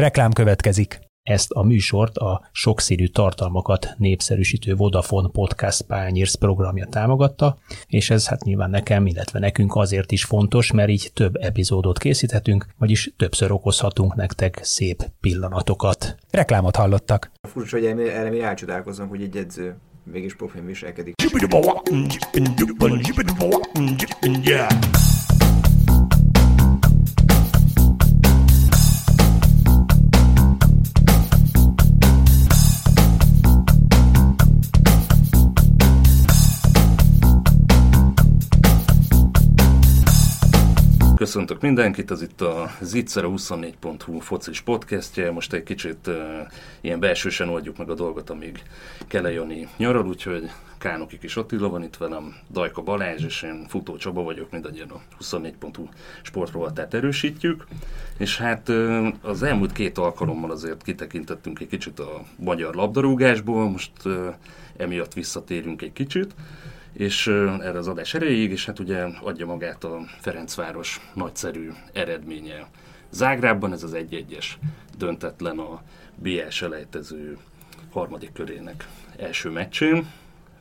Reklám következik. Ezt a műsort a sokszínű tartalmakat népszerűsítő Vodafone Podcast Pányérsz programja támogatta, és ez hát nyilván nekem, illetve nekünk azért is fontos, mert így több epizódot készíthetünk, vagyis többször okozhatunk nektek szép pillanatokat. Reklámot hallottak. Furcsa, hogy erre mi elcsodálkozom, hogy egy edző mégis profin viselkedik. Köszöntök mindenkit, ez itt a Zicser 24.hu focis podcastje. Most egy kicsit uh, ilyen belsősen oldjuk meg a dolgot, amíg Kele Jani nyaral, úgyhogy Kánoki kis Attila van itt velem, Dajka Balázs, és én Futó Csaba vagyok, mindannyian a 24.hu sportrovatát erősítjük. És hát uh, az elmúlt két alkalommal azért kitekintettünk egy kicsit a magyar labdarúgásból, most uh, emiatt visszatérünk egy kicsit és erre az adás erejéig, és hát ugye adja magát a Ferencváros nagyszerű eredménye. Zágrában ez az egy-egyes döntetlen a BL selejtező harmadik körének első meccsén.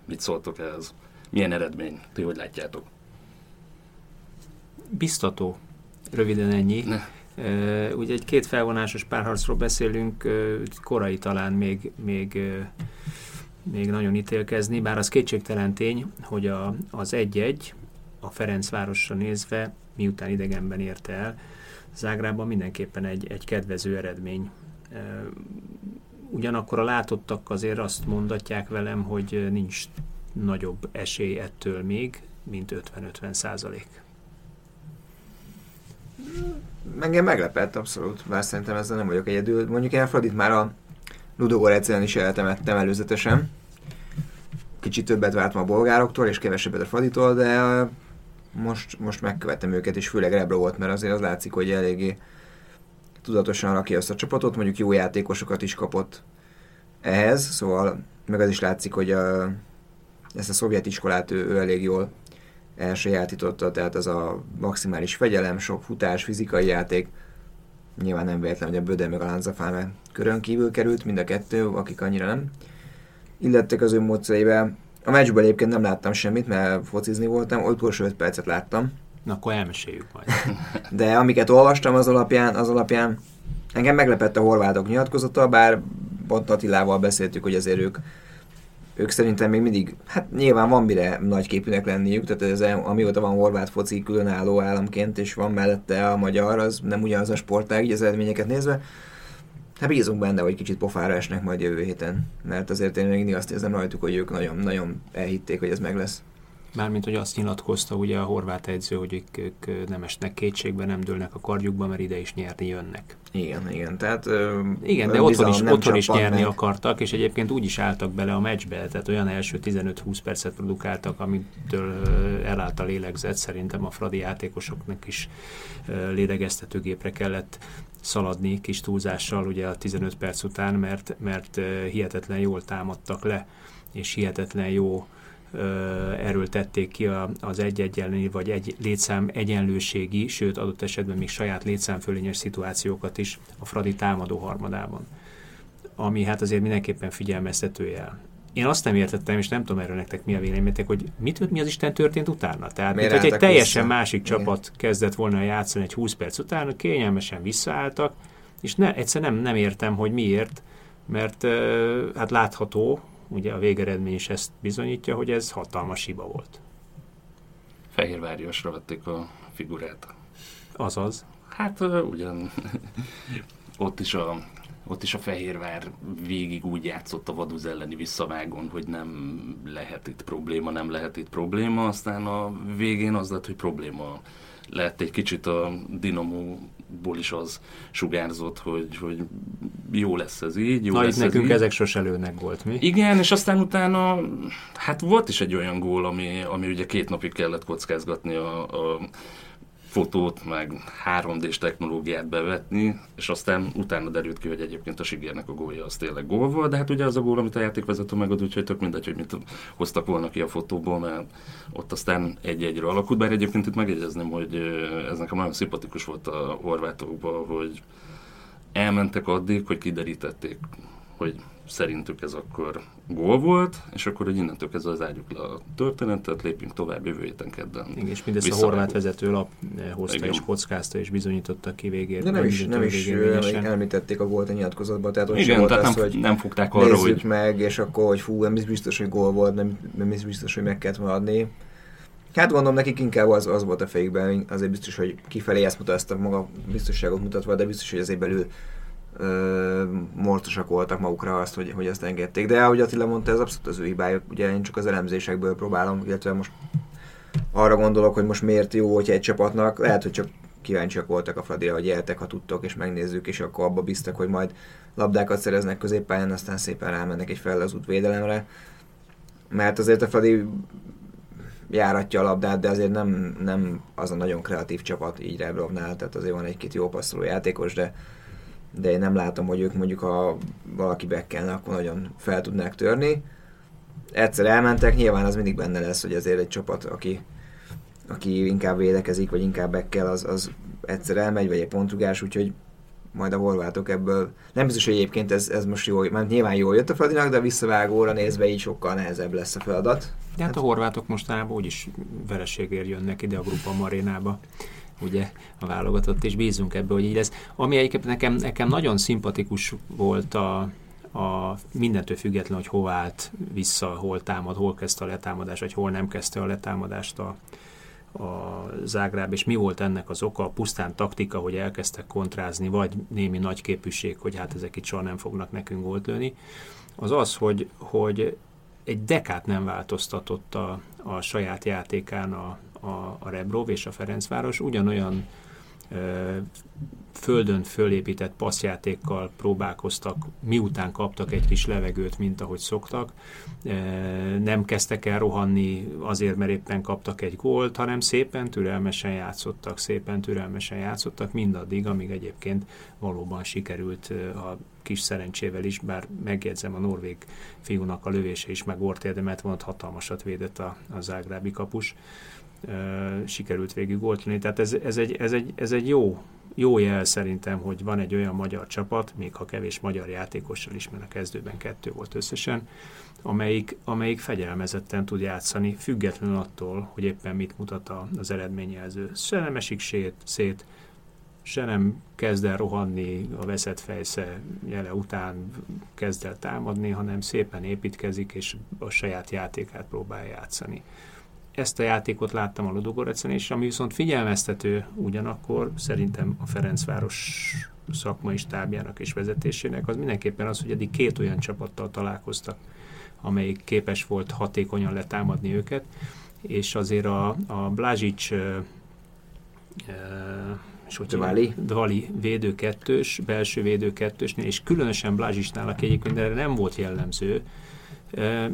Mit szóltok ez? Milyen eredmény? Ti hogy látjátok? Biztató. Röviden ennyi. Ne. Uh, ugye egy két felvonásos párharcról beszélünk, uh, korai talán még, még uh, még nagyon ítélkezni, bár az kétségtelen tény, hogy a, az egy-egy a Ferencvárosra nézve, miután idegenben érte el, Zágrában mindenképpen egy, egy kedvező eredmény. Ugyanakkor a látottak azért azt mondatják velem, hogy nincs nagyobb esély ettől még, mint 50-50 százalék. Engem meglepett abszolút, bár szerintem ezzel nem vagyok egyedül. Mondjuk én a Fradit már a Ludogor egyszerűen is eltemettem előzetesen. Kicsit többet vártam a bolgároktól, és kevesebbet a Fraditól, de most, most megkövettem őket, és főleg Rebro volt, mert azért az látszik, hogy eléggé tudatosan rakja azt a csapatot, mondjuk jó játékosokat is kapott ehhez, szóval meg az is látszik, hogy a, ezt a szovjet iskolát ő, ő elég jól elsajátította, tehát az a maximális fegyelem, sok futás, fizikai játék, nyilván nem véletlen, hogy a Böde meg a Lánzafán körön kívül került, mind a kettő, akik annyira nem illettek az ő módszerével. A meccsből egyébként nem láttam semmit, mert focizni voltam, utolsó 5 percet láttam. Na akkor elmeséljük majd. De amiket olvastam az alapján, az alapján engem meglepett a horvátok nyilatkozata, bár pont Attilával beszéltük, hogy azért ők ők szerintem még mindig, hát nyilván van mire nagyképűnek lenniük, tehát ez, amióta van horvát foci különálló államként, és van mellette a magyar, az nem ugyanaz a sportág, így az eredményeket nézve. Hát bízunk benne, hogy kicsit pofára esnek majd jövő héten, mert azért én még mindig azt érzem rajtuk, hogy ők nagyon-nagyon elhitték, hogy ez meg lesz. Mármint, hogy azt nyilatkozta ugye a horvát edző, hogy ők, ők nem esnek kétségbe, nem dőlnek a kardjukba, mert ide is nyerni jönnek. Igen, igen. Tehát, igen, de otthon is, otthon is nyerni meg. akartak, és egyébként úgy is álltak bele a meccsbe, tehát olyan első 15-20 percet produkáltak, amitől elállt a lélegzet. Szerintem a Fradi játékosoknak is lélegeztetőgépre kellett szaladni kis túlzással ugye a 15 perc után, mert, mert hihetetlen jól támadtak le, és hihetetlen jó erőltették ki az egy-egyenlői vagy egy létszám egyenlőségi, sőt adott esetben még saját létszámfölényes szituációkat is a Fradi támadó harmadában. Ami hát azért mindenképpen figyelmeztető jel. Én azt nem értettem, és nem tudom erről nektek mi a véleményetek, hogy mit, mi az Isten történt utána. Tehát, mint, hogy egy teljesen vissza? másik Igen. csapat kezdett volna játszani egy 20 perc után, kényelmesen visszaálltak, és ne, egyszer nem, nem értem, hogy miért, mert hát látható, ugye a végeredmény is ezt bizonyítja, hogy ez hatalmas hiba volt. Fehérváriasra vették a figurát. Azaz. Hát ugyan ott is a ott is a Fehérvár végig úgy játszott a Vaduz elleni visszavágon, hogy nem lehet itt probléma, nem lehet itt probléma, aztán a végén az lett, hogy probléma lett egy kicsit a Dinamóból is az sugárzott, hogy, hogy jó lesz ez így, jó Na, lesz itt nekünk így. ezek sose lőnek volt, mi? Igen, és aztán utána, hát volt is egy olyan gól, ami, ami ugye két napig kellett kockázgatni a, a fotót, meg 3D-s technológiát bevetni, és aztán utána derült ki, hogy egyébként a Sigérnek a gólja az tényleg gól volt, de hát ugye az a gól, amit a játékvezető megad, úgyhogy tök mindegy, hogy mit hoztak volna ki a fotóból, mert ott aztán egy-egyre alakult, bár egyébként itt megjegyezném, hogy ez nekem nagyon szimpatikus volt a horvátokban, hogy elmentek addig, hogy kiderítették, hogy szerintük ez akkor gól volt, és akkor, hogy innentől kezdve zárjuk le a történetet, lépjünk tovább jövő héten kedden. Igen, és mindezt a horvát vezető lap hozta Igen. és kockázta és bizonyította ki végén. De nem is, nem is említették a gólt a nyilatkozatban, tehát ott Igen, tehát az, nem, hogy nem fogták arra, hogy... meg, és akkor, hogy fú, nem biztos, hogy gól volt, nem, nem biztos, hogy meg kellett adni. Hát gondolom nekik inkább az, az volt a fejükben, azért biztos, hogy kifelé ezt mutattak maga biztosságot mutatva, de biztos, hogy azért belül morcosak voltak magukra azt, hogy, hogy ezt engedték. De ahogy Attila mondta, ez abszolút az ő hibájuk. Ugye én csak az elemzésekből próbálom, illetve most arra gondolok, hogy most miért jó, hogyha egy csapatnak, lehet, hogy csak kíváncsiak voltak a Fradira, hogy jeltek, ha tudtok, és megnézzük, és akkor abba biztak, hogy majd labdákat szereznek középpályán, aztán szépen rámennek egy fel az útvédelemre. Mert azért a Fradi járatja a labdát, de azért nem, nem az a nagyon kreatív csapat így Rebrovnál, tehát azért van egy-két jó passzoló játékos, de de én nem látom, hogy ők mondjuk, ha valaki bekkelne, akkor nagyon fel tudnák törni. Egyszer elmentek, nyilván az mindig benne lesz, hogy azért egy csapat, aki, aki inkább védekezik, vagy inkább bekkel, az, az egyszer elmegy, vagy egy pontrugás, úgyhogy majd a horvátok ebből, nem biztos, hogy egyébként ez, ez most jó, mert nyilván jól jött a Fradinak, de visszavágóra nézve így sokkal nehezebb lesz a feladat. De hát a horvátok mostanában úgyis vereségért jönnek ide a Grupa Marénába ugye a válogatott, és bízunk ebbe, hogy így lesz. Ami egyébként nekem, nekem nagyon szimpatikus volt a, a mindentől független, hogy hova állt vissza, hol támad, hol kezdte a letámadást, vagy hol nem kezdte a letámadást a, a Zágráb, és mi volt ennek az oka, pusztán taktika, hogy elkezdtek kontrázni, vagy némi nagy képűség, hogy hát ezek itt soha nem fognak nekünk gólt lőni, az az, hogy, hogy egy dekát nem változtatott a, a saját játékán a, a, a Rebrov és a Ferencváros ugyanolyan ö, földön fölépített passzjátékkal próbálkoztak, miután kaptak egy kis levegőt, mint ahogy szoktak. Nem kezdtek el rohanni azért, mert éppen kaptak egy gólt, hanem szépen türelmesen játszottak, szépen türelmesen játszottak, mindaddig, amíg egyébként valóban sikerült a kis szerencsével is, bár megjegyzem a norvég fiúnak a lövése is meg volt érdemet, volt hatalmasat védett a, a zágrábi kapus sikerült végig oltani. Tehát ez, ez, egy, ez, egy, ez egy jó, jó jel szerintem, hogy van egy olyan magyar csapat, még ha kevés magyar játékossal is, mert a kezdőben kettő volt összesen, amelyik, amelyik fegyelmezetten tud játszani, függetlenül attól, hogy éppen mit mutat az eredményjelző. Se nem esik szét, szét, se nem kezd el rohanni a veszett fejsze jele után kezd el támadni, hanem szépen építkezik, és a saját játékát próbál játszani ezt a játékot láttam a Ludogorecen, és ami viszont figyelmeztető ugyanakkor szerintem a Ferencváros szakmai stábjának és vezetésének, az mindenképpen az, hogy eddig két olyan csapattal találkoztak, amelyik képes volt hatékonyan letámadni őket, és azért a, a Blázsics Dvali. Dvali védő kettős, belső védő kettősnél, és különösen Blázsicsnál, aki egyébként erre nem volt jellemző,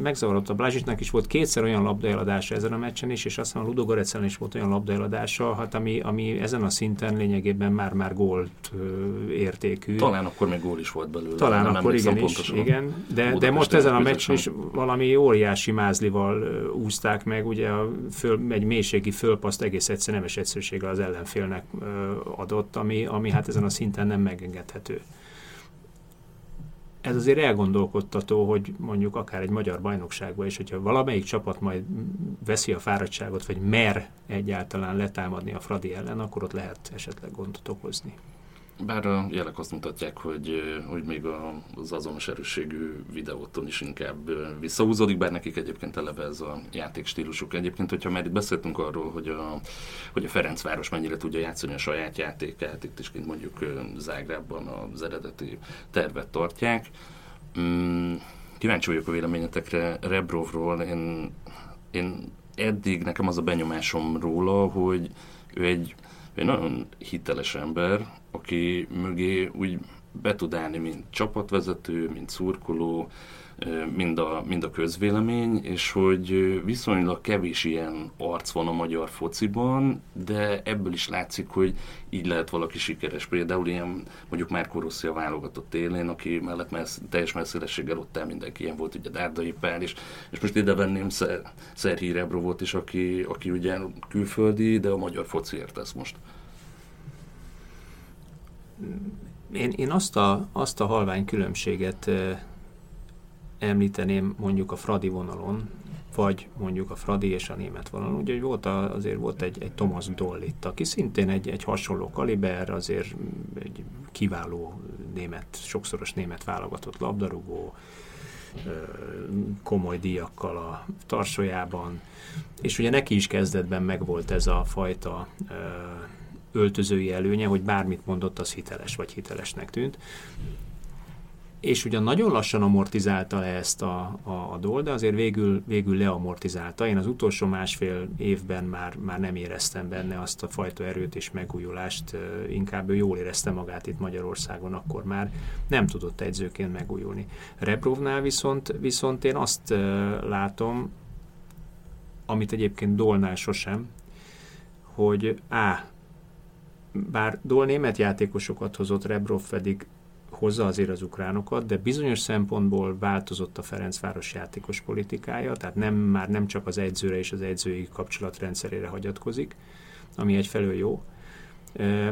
megzavarodott a Blázsisnak is volt kétszer olyan labdaeladása ezen a meccsen is, és azt hiszem a Ludogorecen is volt olyan labdaeladása, hát ami, ami ezen a szinten lényegében már-már gólt értékű. Talán akkor még gól is volt belőle. Talán nem akkor igen is, igen. De, de most ezen a meccsen is valami óriási mázlival úzták meg, ugye a föl, egy mélységi fölpaszt egész egyszer nemes egyszerűséggel az ellenfélnek adott, ami, ami hát ezen a szinten nem megengedhető ez azért elgondolkodtató, hogy mondjuk akár egy magyar bajnokságban is, hogyha valamelyik csapat majd veszi a fáradtságot, vagy mer egyáltalán letámadni a Fradi ellen, akkor ott lehet esetleg gondot okozni. Bár a jelek azt mutatják, hogy, hogy még az azonos erősségű videóton is inkább visszahúzódik, bár nekik egyébként eleve ez a játékstílusuk. Egyébként, hogyha már itt beszéltünk arról, hogy a, hogy a Ferencváros mennyire tudja játszani a saját játékát, itt is kint mondjuk Zágrában az eredeti tervet tartják. Mm, kíváncsi vagyok a véleményetekre Rebrovról. Én, én eddig nekem az a benyomásom róla, hogy ő egy, egy nagyon hiteles ember, aki mögé úgy be tud állni, mint csapatvezető, mint szurkoló, mind a, mind a közvélemény, és hogy viszonylag kevés ilyen arc van a magyar fociban, de ebből is látszik, hogy így lehet valaki sikeres. Például ilyen mondjuk már Rossi a válogatott élén, aki mellett messz, teljes messzélességgel ott el mindenki. Ilyen volt, ugye Dárdai Pál, és, és most ide venném Szerhi Rebrovot is, aki, aki ugye külföldi, de a magyar fociért tesz most. Én, én azt, a, azt a halvány különbséget említeném mondjuk a Fradi vonalon, vagy mondjuk a Fradi és a német vonalon. Ugye volt a, azért volt egy, egy Thomas Doll aki szintén egy, egy hasonló kaliber, azért egy kiváló német, sokszoros német válogatott labdarúgó, komoly díjakkal a tarsójában, és ugye neki is kezdetben megvolt ez a fajta öltözői előnye, hogy bármit mondott, az hiteles vagy hitelesnek tűnt és ugyan nagyon lassan amortizálta le ezt a, a, a dol, de azért végül, végül leamortizálta. Én az utolsó másfél évben már, már nem éreztem benne azt a fajta erőt és megújulást, inkább ő jól érezte magát itt Magyarországon, akkor már nem tudott edzőként megújulni. Rebrovnál viszont, viszont én azt látom, amit egyébként Dolnál sosem, hogy A. Bár Dol német játékosokat hozott, Rebrov pedig hozza azért az ukránokat, de bizonyos szempontból változott a Ferencváros játékos politikája, tehát nem, már nem csak az edzőre és az edzői kapcsolatrendszerére hagyatkozik, ami egyfelől jó.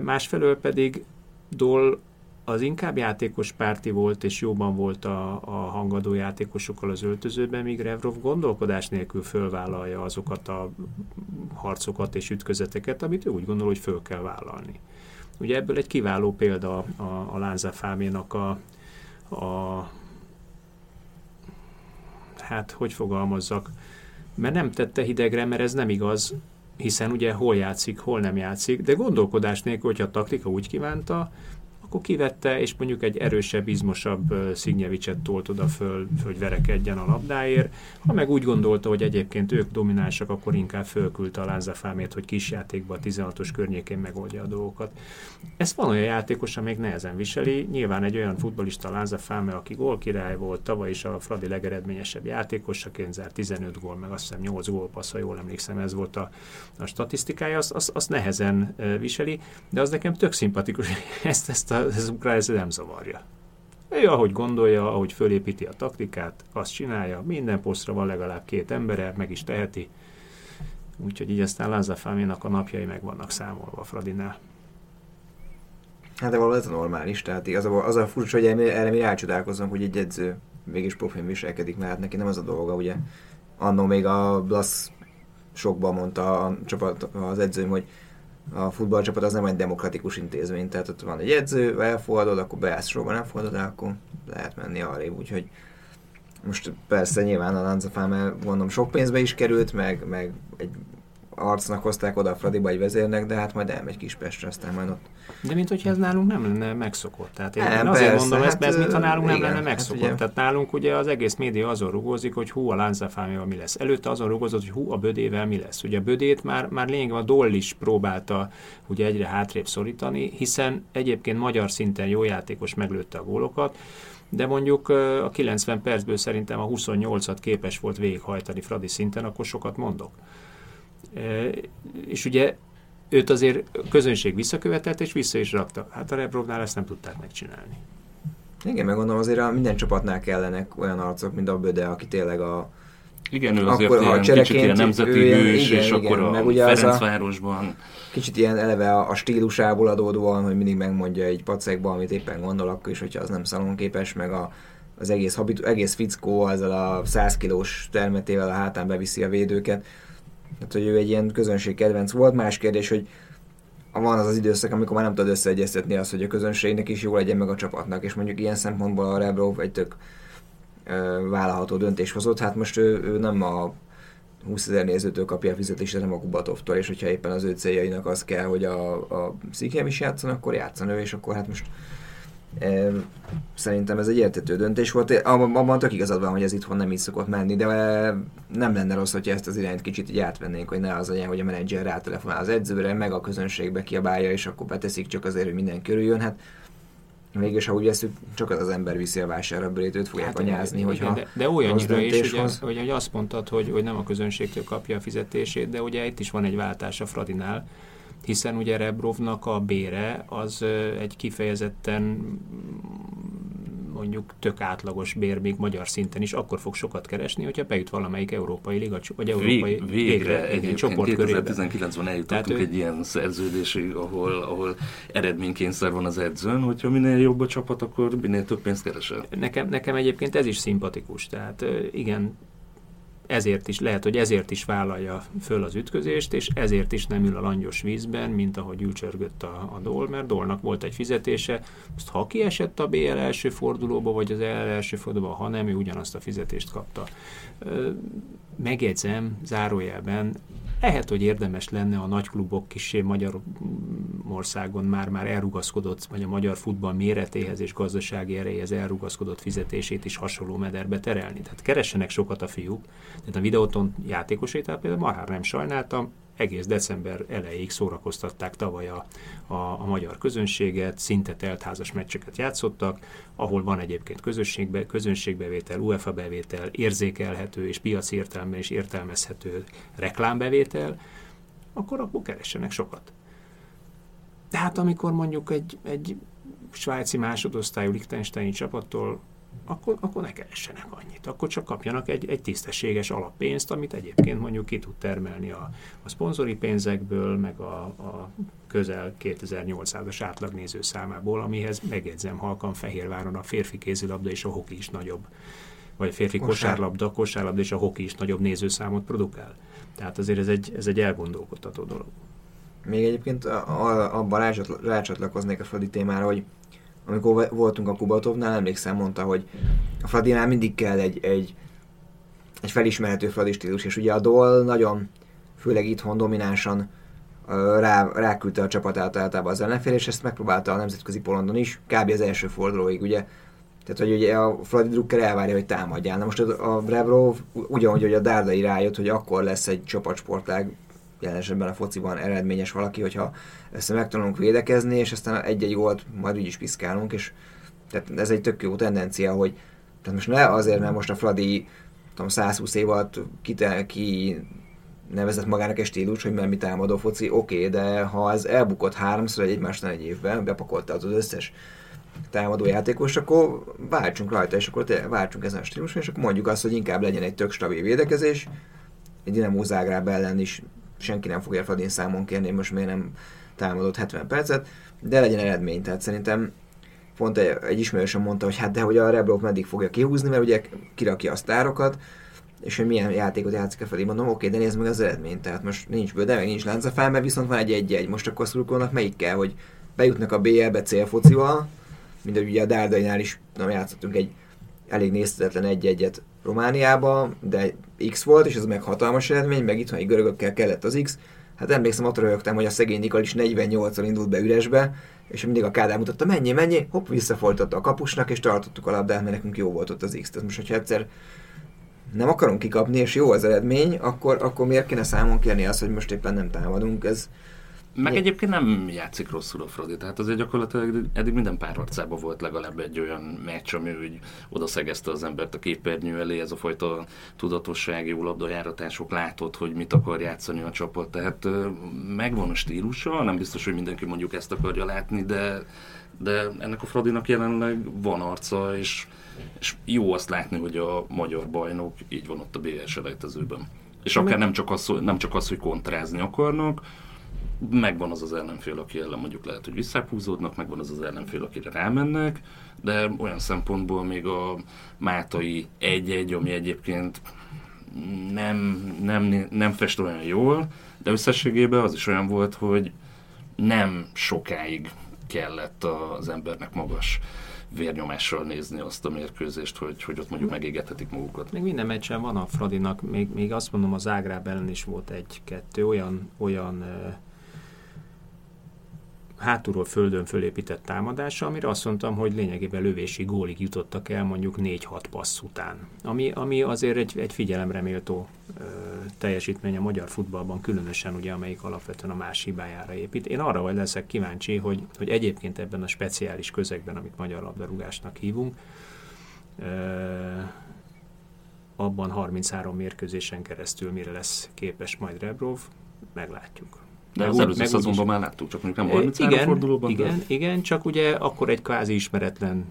Másfelől pedig Dol az inkább játékos párti volt, és jóban volt a, a hangadó játékosokkal az öltözőben, míg Revrov gondolkodás nélkül fölvállalja azokat a harcokat és ütközeteket, amit ő úgy gondol, hogy föl kell vállalni. Ugye ebből egy kiváló példa a, a Lánza a, a hát hogy fogalmazzak, mert nem tette hidegre, mert ez nem igaz, hiszen ugye hol játszik, hol nem játszik, de gondolkodás nélkül, hogyha a taktika úgy kívánta, akkor kivette, és mondjuk egy erősebb, izmosabb Szignyevicset tolt oda föl, hogy verekedjen a labdáért. Ha meg úgy gondolta, hogy egyébként ők dominánsak, akkor inkább fölküldte a Lázafámét, hogy kisjátékban a 16-os környékén megoldja a dolgokat. Ez van olyan játékos, amelyik nehezen viseli. Nyilván egy olyan futbolista Lázafáme, aki gólkirály volt, tavaly is a Fradi legeredményesebb játékosaként zárt 15 gól, meg azt hiszem 8 gólpassz, ha jól emlékszem, ez volt a, a statisztikája, azt az, az nehezen viseli, de az nekem tök szimpatikus, ezt, ezt a ukrán ez nem zavarja. Ő ahogy gondolja, ahogy fölépíti a taktikát, azt csinálja, minden posztra van legalább két embere, meg is teheti. Úgyhogy így aztán Lázár Fáménak a napjai meg vannak számolva a Fradinál. Hát de valóban ez a normális, tehát igazából az a furcsa, hogy erre mi rácsodálkozunk, hogy egy edző mégis profin viselkedik, mert hát neki nem az a dolga, ugye annó még a Blasz sokban mondta a csapat, az edzőm, hogy a futballcsapat az nem egy demokratikus intézmény, tehát ott van egy edző, elfogadod, akkor beállsz sorba, nem fogadod el, akkor lehet menni arrébb, úgyhogy most persze nyilván a Lanzafáme gondolom sok pénzbe is került, meg, meg egy arcnak hozták oda a Fradiba egy vezérnek, de hát majd elmegy Kispestre, aztán majd ott. De mint hogyha ez nálunk nem lenne megszokott. Tehát én, nem, azért persze, mondom hát, ezt, ez mintha nálunk igen, nem lenne hát megszokott. Hát Tehát nálunk ugye az egész média azon rugózik, hogy hú a Lánzafáméval mi lesz. Előtte azon rugózott, hogy hú a bödével mi lesz. Ugye a bödét már, már lényegében a Doll is próbálta ugye egyre hátrébb szorítani, hiszen egyébként magyar szinten jó játékos meglőtte a gólokat, de mondjuk a 90 percből szerintem a 28-at képes volt végighajtani Fradi szinten, akkor sokat mondok. És ugye őt azért közönség visszakövetett, és vissza is rakta. Hát a Rebrovnál ezt nem tudták megcsinálni. Igen, meg gondolom azért a minden csapatnál kellenek olyan arcok, mint a Böde, aki tényleg a igen, ő azért akkor, ilyen, kicsit ilyen nemzeti hős, és igen, akkor meg a ugye Ferencvárosban. A, kicsit ilyen eleve a, a stílusából adódóan, hogy mindig megmondja egy pacekba, amit éppen gondol, akkor is, hogyha az nem szalonképes, meg a, az egész, habitu, egész fickó ezzel a 100 kilós termetével a hátán beviszi a védőket. Tehát, hogy ő egy ilyen közönség kedvenc volt. Más kérdés, hogy van az az időszak, amikor már nem tudod összeegyeztetni azt, hogy a közönségnek is jó legyen, meg a csapatnak, és mondjuk ilyen szempontból a Rebrov egy tök ö, vállalható döntés hozott. Hát most ő, ő nem a 20 ezer nézőtől kapja a fizetést, nem a Kubatovtól, és hogyha éppen az ő céljainak az kell, hogy a, a Szikhem is játszon, akkor játszon ő, és akkor hát most Szerintem ez egy értető döntés volt. Abban tök igazad van, hogy ez itthon nem így szokott menni, de nem lenne rossz, hogyha ezt az irányt kicsit így átvennénk, hogy ne az legyen, hogy a menedzser rátelefonál az edzőre, meg a közönségbe kiabálja, és akkor beteszik csak azért, hogy minden körüljön. Hát mégis, ha úgy veszük, csak az az ember viszi a vásárabbölét, őt fogják hát, anyázni, igen, hogyha De, de olyannyira is, ugye, hogy, hogy azt mondtad, hogy, hogy nem a közönségtől kapja a fizetését, de ugye itt is van egy váltás a Fradinál, hiszen ugye Rebrovnak a bére az egy kifejezetten mondjuk tök átlagos bér még magyar szinten is, akkor fog sokat keresni, hogyha bejut valamelyik európai liga, vagy európai Vég, végre, végre egy csoport 2019-ben eljutottunk Tehát, egy ilyen szerződésig, ahol, ahol eredménykényszer van az edzőn, hogyha minél jobb a csapat, akkor minél több pénzt keresel. Nekem, nekem egyébként ez is szimpatikus. Tehát igen, ezért is, lehet, hogy ezért is vállalja föl az ütközést, és ezért is nem ül a langyos vízben, mint ahogy ülcsörgött a, a Dol, mert Dolnak volt egy fizetése, azt ha kiesett a BL első fordulóba, vagy az EL első fordulóba, ha nem, ő ugyanazt a fizetést kapta. Megjegyzem, zárójelben, lehet, hogy érdemes lenne a nagy klubok kisé Magyarországon már-már elrugaszkodott, vagy a magyar futball méretéhez és gazdasági erejéhez elrugaszkodott fizetését is hasonló mederbe terelni. Tehát keressenek sokat a fiúk. Tehát a videóton játékosait például már nem sajnáltam, egész december elejéig szórakoztatták tavaly a, a, a magyar közönséget, szinte teltházas meccseket játszottak, ahol van egyébként közönségbe, közönségbevétel, UEFA bevétel, érzékelhető és piaci értelemben is értelmezhető reklámbevétel, akkor akkor keressenek sokat. Tehát amikor mondjuk egy, egy svájci másodosztályú Liechtensteini csapattól akkor, akkor ne keressenek annyit. Akkor csak kapjanak egy, egy tisztességes alappénzt, amit egyébként mondjuk ki tud termelni a, a szponzori pénzekből, meg a, a közel 2800-as átlagnéző számából, amihez megjegyzem halkan Fehérváron a férfi kézilabda és a hoki is nagyobb vagy a férfi Kosár. kosárlabda, kosárlabda és a hoki is nagyobb nézőszámot produkál. Tehát azért ez egy, ez egy elgondolkodtató dolog. Még egyébként abban rácsatlakoznék a Fradi témára, hogy amikor voltunk a Kubatovnál, emlékszem, mondta, hogy a Fradinál mindig kell egy, egy, egy felismerhető Fradi stílus, és ugye a Dol nagyon, főleg itthon dominánsan rá, ráküldte a csapatát általában az ellenfél, és ezt megpróbálta a nemzetközi polondon is, kb. az első fordulóig, ugye. Tehát, hogy ugye a Fradi Drucker elvárja, hogy támadjál. Na most a, Brevrov ugyanúgy, hogy a Dárdai rájött, hogy akkor lesz egy csapatsportlág, jelen esetben a fociban eredményes valaki, hogyha ezt megtanulunk védekezni, és aztán egy-egy gólt majd úgy is piszkálunk, és tehát ez egy tök jó tendencia, hogy tehát most ne azért, mert most a Fradi tudom, 120 év alatt ki, ki nevezett magának egy stílus, hogy mert mi támadó foci, oké, okay, de ha az elbukott háromszor egy egymásnál egy évben, bepakolta az összes támadó játékos, akkor váltsunk rajta, és akkor váltsunk ezen a stíluson, és akkor mondjuk azt, hogy inkább legyen egy tök stabil védekezés, egy Dinamo Zágráb ellen is senki nem fogja Fradin számon kérni, most miért nem támadott 70 percet, de legyen eredmény. Tehát szerintem pont egy, egy ismerősöm mondta, hogy hát de hogy a Rebrov meddig fogja kihúzni, mert ugye kirakja a sztárokat, és hogy milyen játékot játszik a felé, mondom, oké, de nézd meg az eredményt, tehát most nincs bő, de meg nincs láncafán, mert viszont van egy egy-egy, most akkor szurkolnak melyik kell, hogy bejutnak a BL-be célfocival, mint ugye a Dárdainál is nem játszottunk egy elég nézhetetlen egy-egyet Romániába, de X volt, és ez meg hatalmas eredmény, meg itthoni görögökkel kellett az X. Hát emlékszem, ott röhögtem, hogy a szegény Nikol is 48-on indult be üresbe, és mindig a Kádár mutatta, mennyi, mennyi, hopp, visszafolytotta a kapusnak, és tartottuk a labdát, mert nekünk jó volt ott az X. Tehát most, hogyha egyszer nem akarunk kikapni, és jó az eredmény, akkor, akkor miért kéne számon kérni azt, hogy most éppen nem támadunk? Ez, meg Mi? egyébként nem játszik rosszul a Fradi, tehát azért gyakorlatilag eddig minden párharcában volt legalább egy olyan meccs, ami úgy odaszegezte az embert a képernyő elé, ez a fajta tudatosság, jó labdajáratások, látod, hogy mit akar játszani a csapat, tehát megvan a stílusa, nem biztos, hogy mindenki mondjuk ezt akarja látni, de, de ennek a Fradinak jelenleg van arca, és, és jó azt látni, hogy a magyar bajnok így van ott a BS selejtezőben. És akár nem csak, az, nem csak az, hogy kontrázni akarnak, megvan az az ellenfél, aki ellen mondjuk lehet, hogy visszahúzódnak, megvan az az ellenfél, akire rámennek, de olyan szempontból még a Mátai egy-egy, ami egyébként nem, nem, nem fest olyan jól, de összességében az is olyan volt, hogy nem sokáig kellett az embernek magas vérnyomással nézni azt a mérkőzést, hogy, hogy ott mondjuk megégethetik magukat. Még minden meccsen van a Fradinak, még, még azt mondom, az Ágráb ellen is volt egy-kettő olyan, olyan hátulról földön fölépített támadása, amire azt mondtam, hogy lényegében lövési gólig jutottak el mondjuk 4-6 passz után. Ami, ami azért egy, egy figyelemre méltó ö, teljesítmény a magyar futballban, különösen ugye, amelyik alapvetően a más hibájára épít. Én arra vagy leszek kíváncsi, hogy, hogy egyébként ebben a speciális közegben, amit magyar labdarúgásnak hívunk, ö, abban 33 mérkőzésen keresztül mire lesz képes majd Rebrov, meglátjuk. De az előző szezonban már láttuk, csak mondjuk nem 33 igen, fordulóban. Igen, de... igen, csak ugye akkor egy kvázi ismeretlen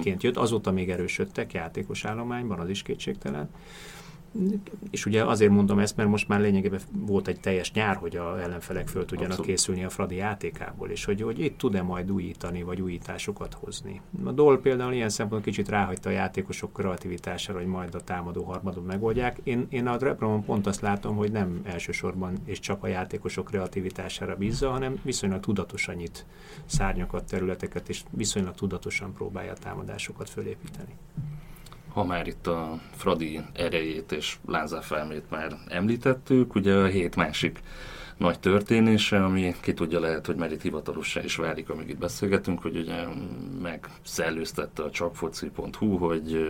ként jött, azóta még erősödtek játékos állományban, az is kétségtelen. És ugye azért mondom ezt, mert most már lényegében volt egy teljes nyár, hogy a ellenfelek föl tudjanak Abszolút. készülni a Fradi játékából, és hogy, hogy itt tud-e majd újítani, vagy újításokat hozni. A Dol például ilyen szempontból kicsit ráhagyta a játékosok kreativitására, hogy majd a támadó harmadon megoldják. Én, én a Repromon pont azt látom, hogy nem elsősorban és csak a játékosok kreativitására bízza, hanem viszonylag tudatosan nyit szárnyakat, területeket, és viszonylag tudatosan próbálja a támadásokat fölépíteni ha már itt a Fradi erejét és lázáfelmét már említettük, ugye a hét másik nagy történése, ami ki tudja lehet, hogy már itt hivatalossá is válik, amíg itt beszélgetünk, hogy ugye megszellőztette a csapfoci.hu, hogy,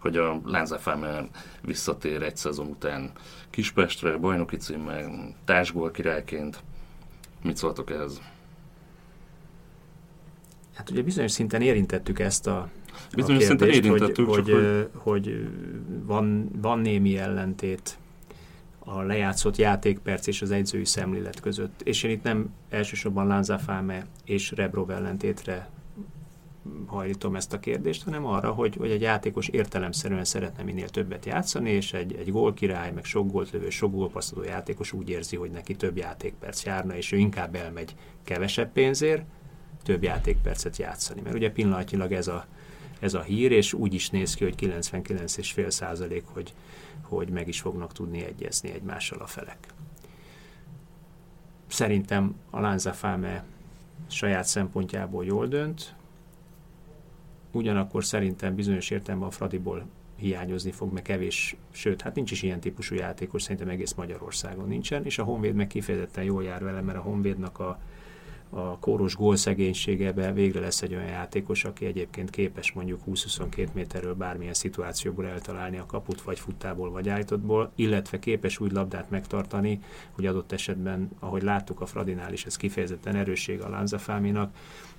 hogy a Lánzáfáme visszatér egy szezon után Kispestre, bajnoki címmel, társgól királyként. Mit szóltok ehhez? Hát ugye bizonyos szinten érintettük ezt a Bizonyos szinten érintettük, hogy, csak hogy, hogy van, van némi ellentét a lejátszott játékperc és az egyzői szemlélet között. És én itt nem elsősorban Lanzafame és Rebrov ellentétre hajlítom ezt a kérdést, hanem arra, hogy, hogy egy játékos értelemszerűen szeretne minél többet játszani, és egy, egy gólkirály, meg sok gólt lövő, sok gólpasszoló játékos úgy érzi, hogy neki több játékperc járna, és ő inkább elmegy kevesebb pénzért, több játékpercet játszani. Mert ugye pillanatnyilag ez a, ez a hír, és úgy is néz ki, hogy 99,5 százalék, hogy, hogy meg is fognak tudni egyezni egymással a felek. Szerintem a Lanza saját szempontjából jól dönt, ugyanakkor szerintem bizonyos értelemben a Fradiból hiányozni fog, meg kevés, sőt, hát nincs is ilyen típusú játékos, szerintem egész Magyarországon nincsen, és a Honvéd meg kifejezetten jól jár vele, mert a Honvédnak a, a kóros gólszegénységebe végre lesz egy olyan játékos, aki egyébként képes mondjuk 20-22 méterről bármilyen szituációból eltalálni a kaput, vagy futtából, vagy állítottból, illetve képes úgy labdát megtartani, hogy adott esetben, ahogy láttuk a Fradinál is, ez kifejezetten erősség a Lanzafáminak,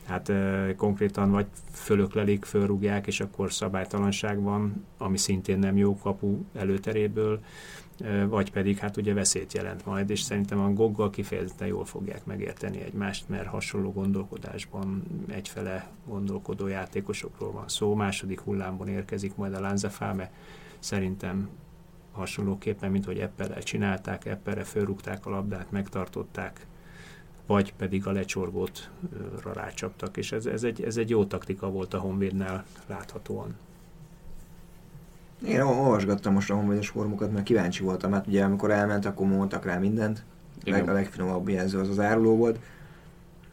hát e, konkrétan vagy fölöklelik, fölrúgják, és akkor szabálytalanság van, ami szintén nem jó kapu előteréből, vagy pedig hát ugye veszélyt jelent majd, és szerintem a Goggal kifejezetten jól fogják megérteni egymást, mert hasonló gondolkodásban egyfele gondolkodó játékosokról van szó. Második hullámban érkezik majd a Lanzafáme, szerintem hasonlóképpen, mint hogy Eppelel csinálták, Eppelre fölrúgták a labdát, megtartották, vagy pedig a lecsorgót rácsaptak, és ez, ez, egy, ez egy jó taktika volt a Honvédnál láthatóan. Én olvasgattam most a honvédes formukat, mert kíváncsi voltam, hát ugye amikor elment, akkor mondtak rá mindent. Leg, a legfinomabb jelző az az áruló volt.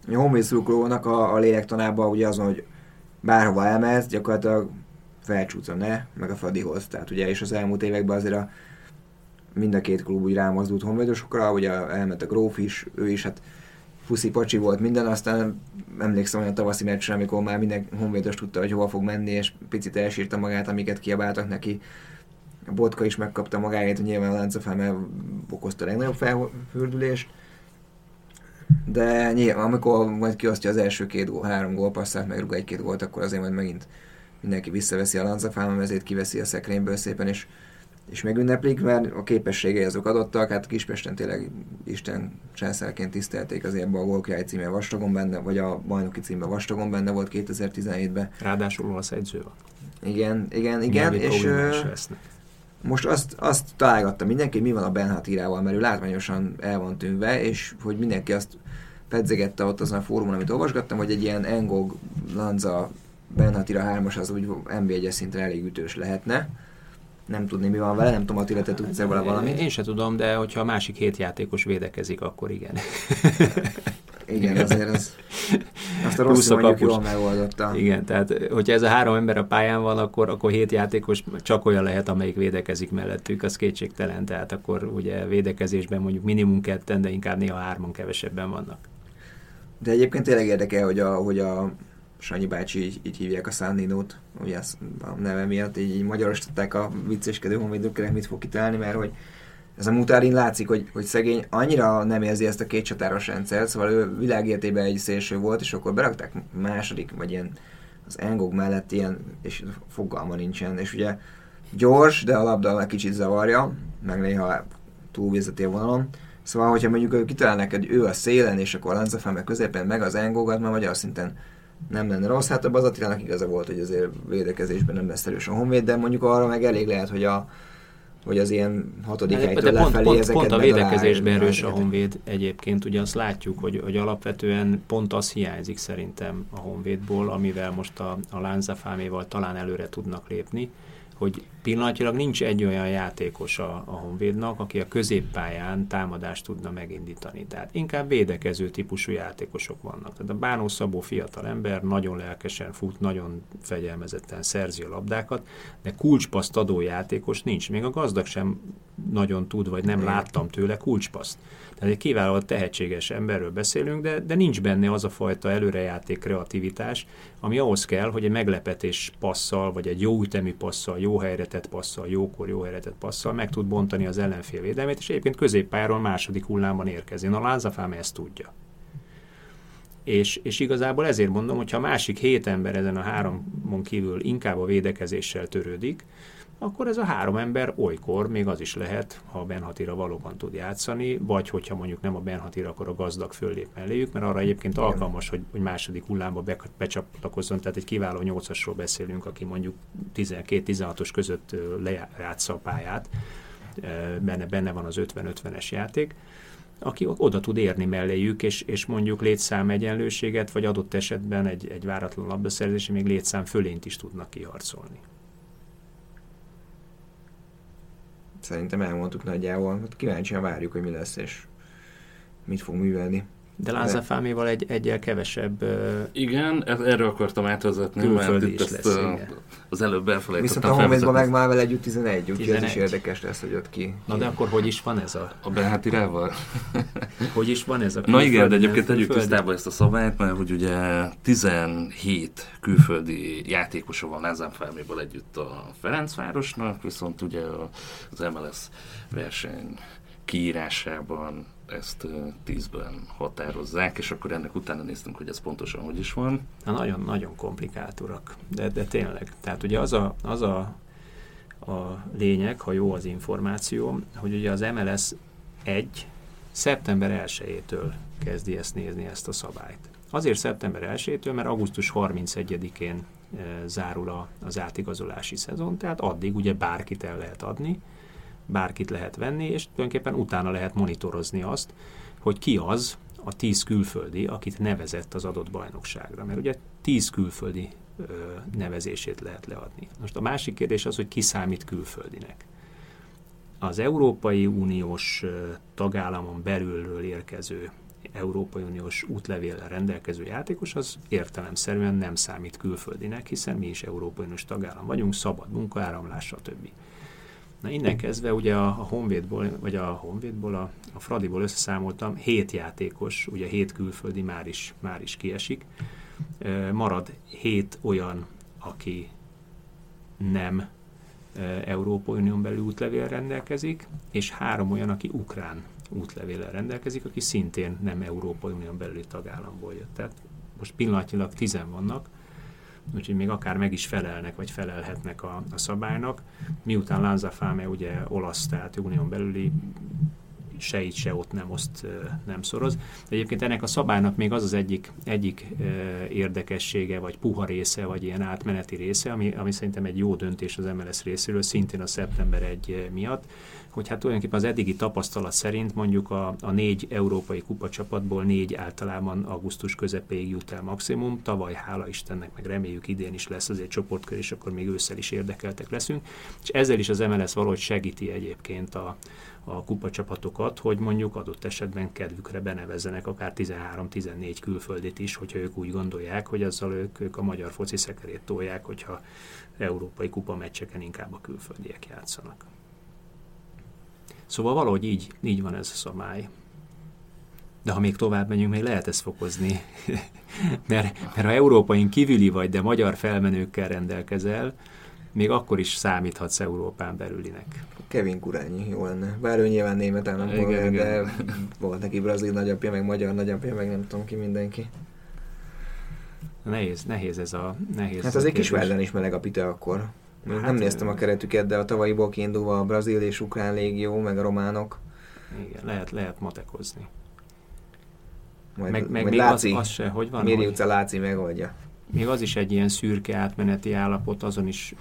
A honvéd szurkolónak a, a lélektanában ugye azon, hogy bárhova elmehetsz, gyakorlatilag felcsúsz a ne, meg a Fradihoz. Tehát ugye, és az elmúlt években azért a, mind a két klub úgy rámozdult honvédosokra, ugye elment a Gróf is, ő is, hát puszi pacsi volt minden, aztán emlékszem olyan tavaszi meccsre, amikor már minden honvédos tudta, hogy hova fog menni, és picit elsírta magát, amiket kiabáltak neki. A Botka is megkapta magáét, nyilván a láncafám okozta a legnagyobb felfürdülést. De nyilván, amikor majd kiosztja az első két gól, három gólpasszát, meg rúg egy-két gólt, akkor azért majd megint mindenki visszaveszi a ezért kiveszi a szekrényből szépen, és és megünneplik, mert a képességei azok adottak, hát Kispesten tényleg Isten császárként tisztelték, azért ebben a Golkirály címe vastagon benne, vagy a bajnoki címe vastagon benne volt 2017-ben. Ráadásul az edző van. Igen, igen, igen, és most azt, azt találgatta mindenki, mi van a Benhatírával, mert ő látványosan el van tűnve, és hogy mindenki azt pedzegette ott azon a fórumon, amit olvasgattam, hogy egy ilyen Engog, Lanza, Benhatira 3-as az úgy NB1 szintre elég ütős lehetne nem tudni, mi van vele, nem tudom, Attila, te tudsz vele valamit? Én se tudom, de hogyha a másik hét játékos védekezik, akkor igen. igen, azért az, azt a rossz mondjuk jól megoldotta. Igen, tehát hogyha ez a három ember a pályán van, akkor, akkor hét játékos csak olyan lehet, amelyik védekezik mellettük, az kétségtelen, tehát akkor ugye védekezésben mondjuk minimum ketten, de inkább néha hárman kevesebben vannak. De egyébként tényleg érdekel, hogy a, hogy a Sanyi bácsi így, így hívják a Sandinót, ugye ezt a neve miatt, így, így magyarosították a vicceskedő honvédőknek, mit fog kitalálni, mert hogy ez a Mutárin látszik, hogy, hogy szegény annyira nem érzi ezt a két csatáros rendszert, szóval ő világértében egy szélső volt, és akkor berakták második, vagy ilyen az Engog mellett ilyen, és fogalma nincsen, és ugye gyors, de a labda kicsit zavarja, meg néha túlvezeti a vonalon. Szóval, hogyha mondjuk kitalálnak, hogy ő a szélen, és akkor Lanzafán meg középen, meg az Engogat, már magyar szinten nem lenne rossz. Hát a Bazatilának igaza volt, hogy azért védekezésben nem lesz erős a Honvéd, de mondjuk arra meg elég lehet, hogy a hogy az ilyen hatodik helytől de pont, lefelé pont, ezeket pont a védekezésben erős a Honvéd egyébként, ugye azt látjuk, hogy, hogy alapvetően pont az hiányzik szerintem a Honvédból, amivel most a, a Lánzafáméval talán előre tudnak lépni, hogy pillanatilag nincs egy olyan játékos a, a Honvédnak, aki a középpályán támadást tudna megindítani. Tehát inkább védekező típusú játékosok vannak. Tehát a Bánó Szabó fiatal ember nagyon lelkesen fut, nagyon fegyelmezetten szerzi a labdákat, de kulcspaszt adó játékos nincs. Még a gazdag sem nagyon tud, vagy nem láttam tőle kulcspaszt. Tehát egy kiváló tehetséges emberről beszélünk, de, de nincs benne az a fajta előrejáték kreativitás, ami ahhoz kell, hogy egy meglepetés passzal, vagy egy jó ütemű passzal, jó helyre passzal, jókor jó helyre passzal meg tud bontani az ellenfél védelmét, és egyébként középpályáról második hullámban érkezni. A Lázafám ezt tudja. És, és igazából ezért mondom, hogy ha a másik hét ember ezen a háromon kívül inkább a védekezéssel törődik, akkor ez a három ember olykor még az is lehet, ha a Benhatira valóban tud játszani, vagy hogyha mondjuk nem a Benhatira, akkor a gazdag föllép melléjük, mert arra egyébként alkalmas, hogy, hogy második hullámba be, becsatlakozzon, tehát egy kiváló nyolcasról beszélünk, aki mondjuk 12-16-os között lejátsza a pályát, benne, benne van az 50-50-es játék, aki oda tud érni melléjük, és, és mondjuk létszám egyenlőséget, vagy adott esetben egy, egy váratlan labdaszerzési még létszám fölényt is tudnak kiharcolni. Szerintem elmondtuk nagyjából. Hát kíváncsian várjuk, hogy mi lesz, és mit fog művelni. De Lázafáméval egy egyel kevesebb Igen, erről akartam átvezetni, mert itt ezt lesz, az előbb elfelejtettem Viszont a Honvédban meg már vele együtt 11, úgyhogy ez is érdekes lesz, hogy ott ki. Na de akkor hogy is van ez a... A Behátirával? hogy is van ez a Na igen, de egyébként tegyük tisztába ezt a szabályt, mert hogy ugye 17 külföldi játékosa van Lázafáméból együtt a Ferencvárosnak, viszont ugye az MLS verseny kiírásában ezt tízben határozzák, és akkor ennek utána néztünk, hogy ez pontosan hogy is van. Na, nagyon-nagyon komplikált urak, de, de tényleg. Tehát ugye az a, az a, a lényeg, ha jó az információ, hogy ugye az MLS egy szeptember 1-től kezdi ezt nézni, ezt a szabályt. Azért szeptember 1-től, mert augusztus 31-én zárul a, az átigazolási szezon, tehát addig ugye bárkit el lehet adni, bárkit lehet venni, és tulajdonképpen utána lehet monitorozni azt, hogy ki az a tíz külföldi, akit nevezett az adott bajnokságra. Mert ugye tíz külföldi ö, nevezését lehet leadni. Most a másik kérdés az, hogy ki számít külföldinek. Az Európai Uniós tagállamon belülről érkező Európai Uniós útlevéllel rendelkező játékos, az értelemszerűen nem számít külföldinek, hiszen mi is Európai Uniós tagállam vagyunk, szabad munkaáramlás, stb. Na innen kezdve ugye a, a Honvédból, vagy a Honvédból, a, a Fradiból összeszámoltam, hét játékos, ugye hét külföldi már is, már is kiesik. Marad hét olyan, aki nem Európai Unión belül útlevél rendelkezik, és három olyan, aki ukrán útlevéllel rendelkezik, aki szintén nem Európai Unión belüli tagállamból jött. Tehát most pillanatnyilag tizen vannak, úgyhogy még akár meg is felelnek, vagy felelhetnek a, a szabálynak. Miután Lanzafame ugye olasz, tehát unión belüli se itt, se ott nem oszt, nem szoroz. De egyébként ennek a szabálynak még az az egyik, egyik érdekessége, vagy puha része, vagy ilyen átmeneti része, ami, ami szerintem egy jó döntés az MLS részéről, szintén a szeptember egy miatt, hogy hát tulajdonképpen az eddigi tapasztalat szerint mondjuk a, a négy európai kupacsapatból négy általában augusztus közepéig jut el maximum, tavaly hála Istennek, meg reméljük idén is lesz azért csoportkör, és akkor még ősszel is érdekeltek leszünk, és ezzel is az MLS valahogy segíti egyébként a, a kupacsapatokat, hogy mondjuk adott esetben kedvükre benevezzenek akár 13-14 külföldit is, hogyha ők úgy gondolják, hogy azzal ők, ők a magyar foci szekerét tolják, hogyha európai kupa meccseken inkább a külföldiek játszanak. Szóval valahogy így, így van ez a szabály. De ha még tovább megyünk, még lehet ezt fokozni. mert, mert ha európain kívüli vagy, de magyar felmenőkkel rendelkezel, még akkor is számíthatsz Európán belülinek. Kevin Kurányi jó lenne. Bár ő nyilván német állampolgár, de volt neki brazil nagyapja, meg magyar nagyapja, meg nem tudom ki mindenki. Nehéz, nehéz ez a nehéz Hát azért Kisvárden is meleg a pite akkor. Hát, nem néztem a keretüket, de a tavalyiból kiindulva a brazil és ukrán légió, meg a románok. Igen, lehet, lehet matekozni. Majd, meg, meg majd Láci, az, az se, hogy van? Méri utca Láci megoldja. még az is egy ilyen szürke átmeneti állapot, azon is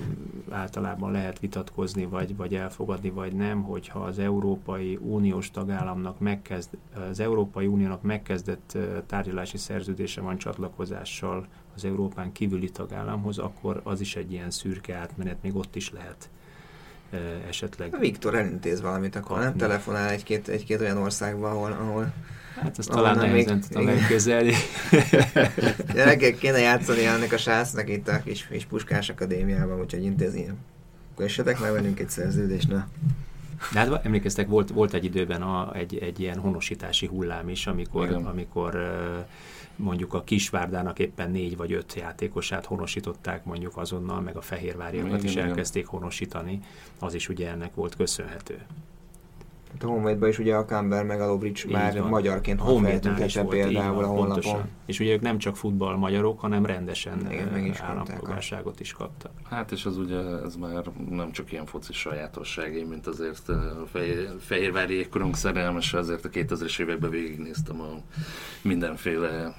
általában lehet vitatkozni, vagy, vagy elfogadni, vagy nem, hogyha az Európai Uniós tagállamnak megkezd, az Európai Uniónak megkezdett tárgyalási szerződése van csatlakozással az Európán kívüli tagállamhoz, akkor az is egy ilyen szürke átmenet, még ott is lehet esetleg. Viktor elintéz valamit, akkor kapni. nem telefonál egy-két, egy-két olyan országba, ahol, ahol Hát ezt talán nehezen még... tudom elképzelni. Gyerekek, kéne játszani ennek a sásznak itt a kis, kis Puskás Akadémiában, úgyhogy intézni. Akkor esetek meg velünk egy szerződést, na. De hát emlékeztek, volt, volt egy időben a, egy, egy ilyen honosítási hullám is, amikor, Igen. amikor mondjuk a Kisvárdának éppen négy vagy öt játékosát honosították mondjuk azonnal, meg a Fehérváriakat is elkezdték honosítani, az is ugye ennek volt köszönhető. Hát a honvédben is ugye a Camber meg a Lobrics már van. magyarként van feltüntette például van, a honlapon. Pontosan. És ugye ők nem csak futball magyarok, hanem rendesen Igen, meg is állampolgárságot is kaptak. Hát és az ugye ez már nem csak ilyen foci sajátosságai, mint azért a fehér, Fehérvári jégkorong szerelmes, azért a 2000-es években végignéztem a mindenféle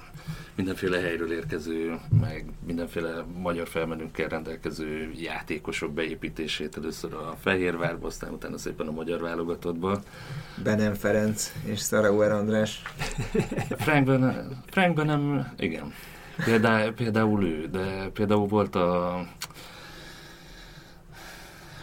mindenféle helyről érkező, meg mindenféle magyar felmenőkkel rendelkező játékosok beépítését először a Fehérvárba, aztán utána szépen a magyar válogatottba. Benem Ferenc és Szarauer András. Frankben, Frankben nem, igen. Például, például ő, de például volt a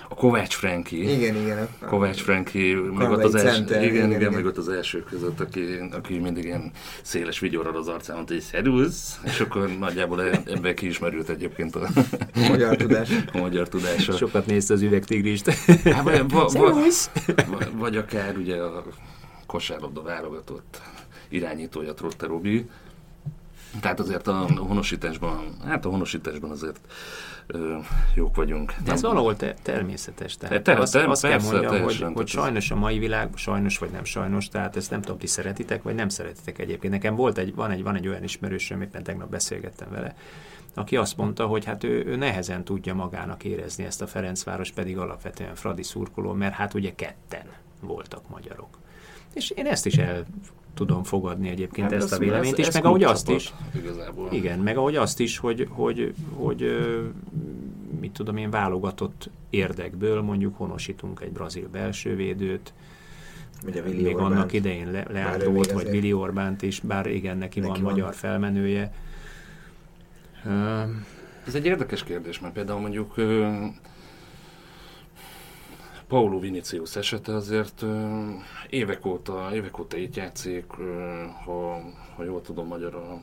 a Kovács Franki. Igen, igen. Kovács Franki, meg ott az első, center, igen, igen, igen, meg ott az első között, aki, aki mindig ilyen széles vigyorral az arcán mondta, hogy szerusz, és akkor nagyjából e- ebben kiismerült egyébként a, magyar tudás. a magyar tudása. Sokat nézte az üvegtigrist. Hát, vagy, vagy, vagy akár ugye a kosárlabda válogatott irányítója Trotte Robi, tehát azért a honosításban, hát a honosításban azért ö, jók vagyunk. De ez nem, valahol te- természetes. Tehát te, azt, te, azt persze, kell mondjam, hogy, hogy sajnos a mai világ, sajnos vagy nem sajnos, tehát ezt nem tudom, ti szeretitek, vagy nem szeretitek egyébként. Nekem volt egy, van egy, van egy olyan ismerősöm, éppen tegnap beszélgettem vele, aki azt mondta, hogy hát ő, ő nehezen tudja magának érezni ezt a Ferencváros, pedig alapvetően Fradi szurkoló, mert hát ugye ketten voltak magyarok. És én ezt is el tudom fogadni egyébként hát ezt a véleményt is, meg ahogy azt is. Igazából. Igen, meg ahogy azt is, hogy, hogy, hogy, mit tudom én, válogatott érdekből mondjuk honosítunk egy brazil belsővédőt, Ugye még Orbánt, annak idején Le- Leandrót, vagy Willi Orbánt is, bár igen, neki, neki van, van magyar felmenője. Ez egy érdekes kérdés, mert például mondjuk Paulo Vinicius esete azért évek óta, évek óta itt játszik, ha, ha jól tudom, magyar a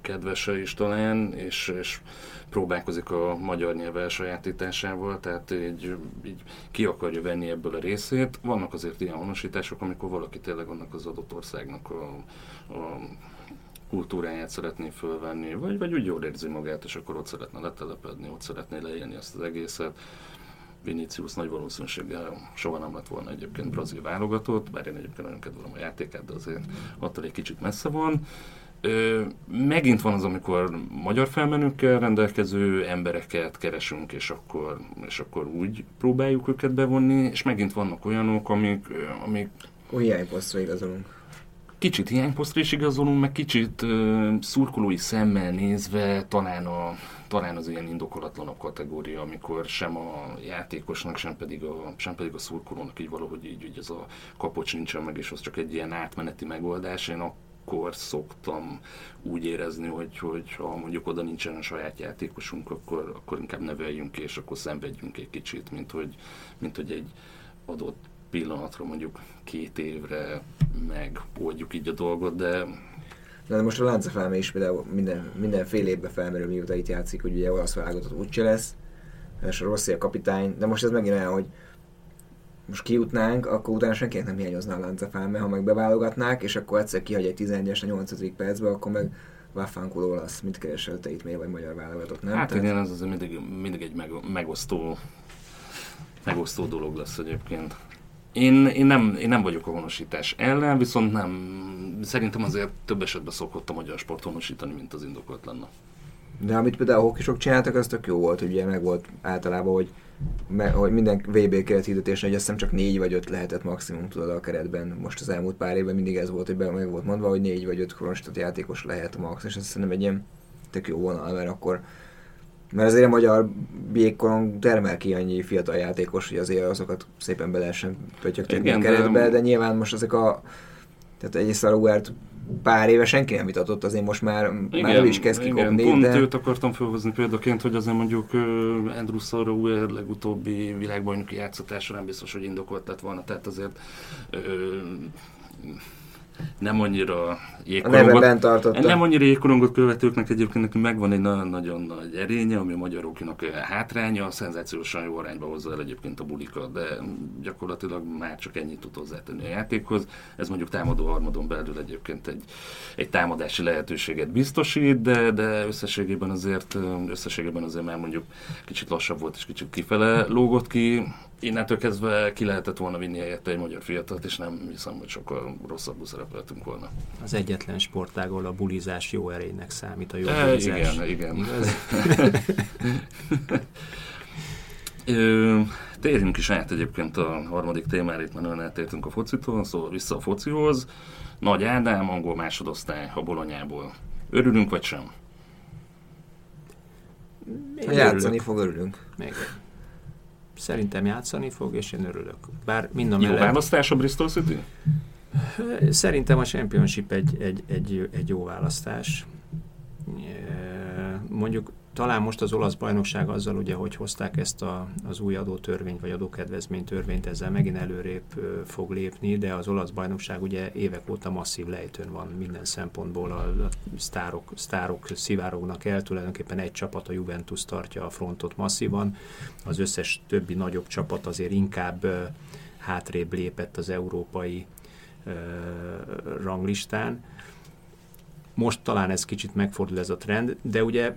kedvese is talán, és, és próbálkozik a magyar nyelv elsajátításával, tehát így, így ki akarja venni ebből a részét. Vannak azért ilyen honosítások, amikor valaki tényleg annak az adott országnak a, a kultúráját szeretné fölvenni, vagy, vagy úgy jól érzi magát, és akkor ott szeretne letelepedni, ott szeretné leélni ezt az egészet Vinicius nagy valószínűséggel soha nem lett volna egyébként brazil válogatott, bár én egyébként nagyon kedvelem a játékát, de azért attól egy kicsit messze van. Ö, megint van az, amikor magyar felmenőkkel rendelkező embereket keresünk, és akkor, és akkor úgy próbáljuk őket bevonni, és megint vannak olyanok, amik... amik hiányposztra igazolunk. Kicsit hiányposztra is igazolunk, meg kicsit uh, szurkolói szemmel nézve talán a talán az ilyen indokolatlanabb kategória, amikor sem a játékosnak, sem pedig a, sem pedig a szurkolónak így valahogy így, így ez a kapocs nincsen meg, és az csak egy ilyen átmeneti megoldás. Én akkor szoktam úgy érezni, hogy, hogy ha mondjuk oda nincsen a saját játékosunk, akkor, akkor inkább neveljünk és akkor szenvedjünk egy kicsit, mint hogy, mint hogy egy adott pillanatra, mondjuk két évre megoldjuk így a dolgot, de de most a Lánca Fáme is például minden, minden fél évben felmerül, mióta itt játszik, hogy ugye olasz válogatott úgyse lesz, és a Rossi a kapitány, de most ez megint olyan, hogy most kijutnánk, akkor utána senkinek nem hiányozna a Láncafáme, ha meg beválogatnák, és akkor egyszer kihagy egy 11-es a 8. percbe, akkor meg Waffánkul olasz, mit keresel te itt miért vagy magyar válogatott, nem? Hát Tehát... igen, ez azért mindig, mindig egy meg, megosztó, megosztó dolog lesz egyébként. Én, én, nem, én nem vagyok a honosítás ellen, viszont nem, szerintem azért több esetben szokott a magyar sport honosítani, mint az indokolt lenne. De amit például a hokisok csináltak, az tök jó volt, ugye meg volt általában, hogy, me, hogy minden VB keret hirdetésnél, hogy azt hiszem csak négy vagy öt lehetett maximum tudod a keretben. Most az elmúlt pár évben mindig ez volt, hogy be, meg volt mondva, hogy négy vagy öt kronosított játékos lehet max, és azt hiszem egy ilyen tök jó vonal, mert akkor mert azért a magyar békkorong termel ki annyi fiatal játékos, hogy azért azokat szépen be lehessen pötyögtetni a keretbe, de... nyilván most ezek a tehát egyrészt a Ruert pár éve senki nem vitatott, azért most már, igen, már ő is kezd kikopni. Igen, pont de... őt akartam felhozni példaként, hogy azért mondjuk uh, Andrew Sarauer legutóbbi világbajnoki játszatásra nem biztos, hogy indokolt lett volna, tehát azért uh, nem annyira jégkorongot, nem annyira jégkorongot követőknek egyébként nekünk megvan egy nagyon-nagyon nagy erénye, ami a magyaroknak hátránya, szenzációsan jó arányba hozza el egyébként a bulikat, de gyakorlatilag már csak ennyit tud hozzátenni a játékhoz. Ez mondjuk támadó harmadon belül egyébként egy, egy támadási lehetőséget biztosít, de, de összességében azért összességében azért már mondjuk kicsit lassabb volt és kicsit kifele lógott ki innentől kezdve ki lehetett volna vinni helyette egy magyar fiatalt, és nem hiszem, hogy sokkal rosszabbul szerepeltünk volna. Az egyetlen sportág, ahol a bulizás jó erénynek számít, a jó e, bulizás. Igen, igen. Ö, térjünk is át egyébként a harmadik témára, itt már nagyon eltértünk a focitól, szóval vissza a focihoz. Nagy Ádám, angol másodosztály a Bolonyából. Örülünk vagy sem? Még játszani fog, örülünk. Még szerintem játszani fog, és én örülök. Bár mind a mellett... Jó választás a Bristol City? Szerintem a Championship egy, egy, egy, egy jó választás. Mondjuk talán most az olasz bajnokság azzal, ugye, hogy hozták ezt a, az új adótörvényt, vagy adókedvezménytörvényt, ezzel megint előrébb fog lépni, de az olasz bajnokság ugye évek óta masszív lejtőn van minden szempontból, a, a sztárok, sztárok szivárognak el, tulajdonképpen egy csapat, a Juventus tartja a frontot masszívan, az összes többi nagyobb csapat azért inkább hátrébb lépett az európai ranglistán. Most talán ez kicsit megfordul ez a trend, de ugye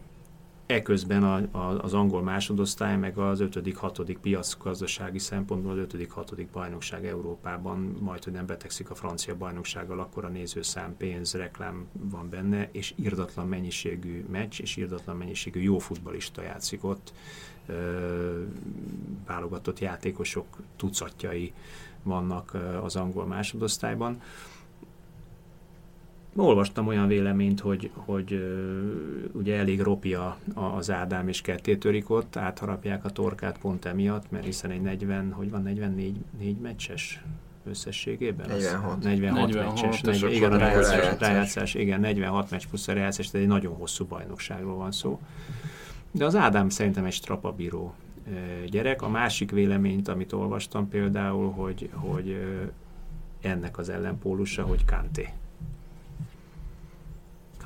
Eközben a, a, az angol másodosztály, meg az 5.-6. piac gazdasági szempontból az 5.-6. bajnokság Európában majd, hogy nem betegszik a francia bajnoksággal, akkor a nézőszám, pénz, reklám van benne, és irdatlan mennyiségű meccs, és irdatlan mennyiségű jó futbalista játszik ott. Ö, válogatott játékosok tucatjai vannak az angol másodosztályban olvastam olyan véleményt, hogy, hogy ugye elég ropja az Ádám és ketté ott, átharapják a torkát pont emiatt, mert hiszen egy 40, hogy van 44 4 meccses összességében? 46. 46, 46 meccses. 40, igen, a rájátszás, rájátszás, igen, 46 meccs plusz a rájátszás, tehát egy nagyon hosszú bajnokságról van szó. De az Ádám szerintem egy strapabíró gyerek. A másik véleményt, amit olvastam például, hogy, hogy ennek az ellenpólusa, hogy Kanté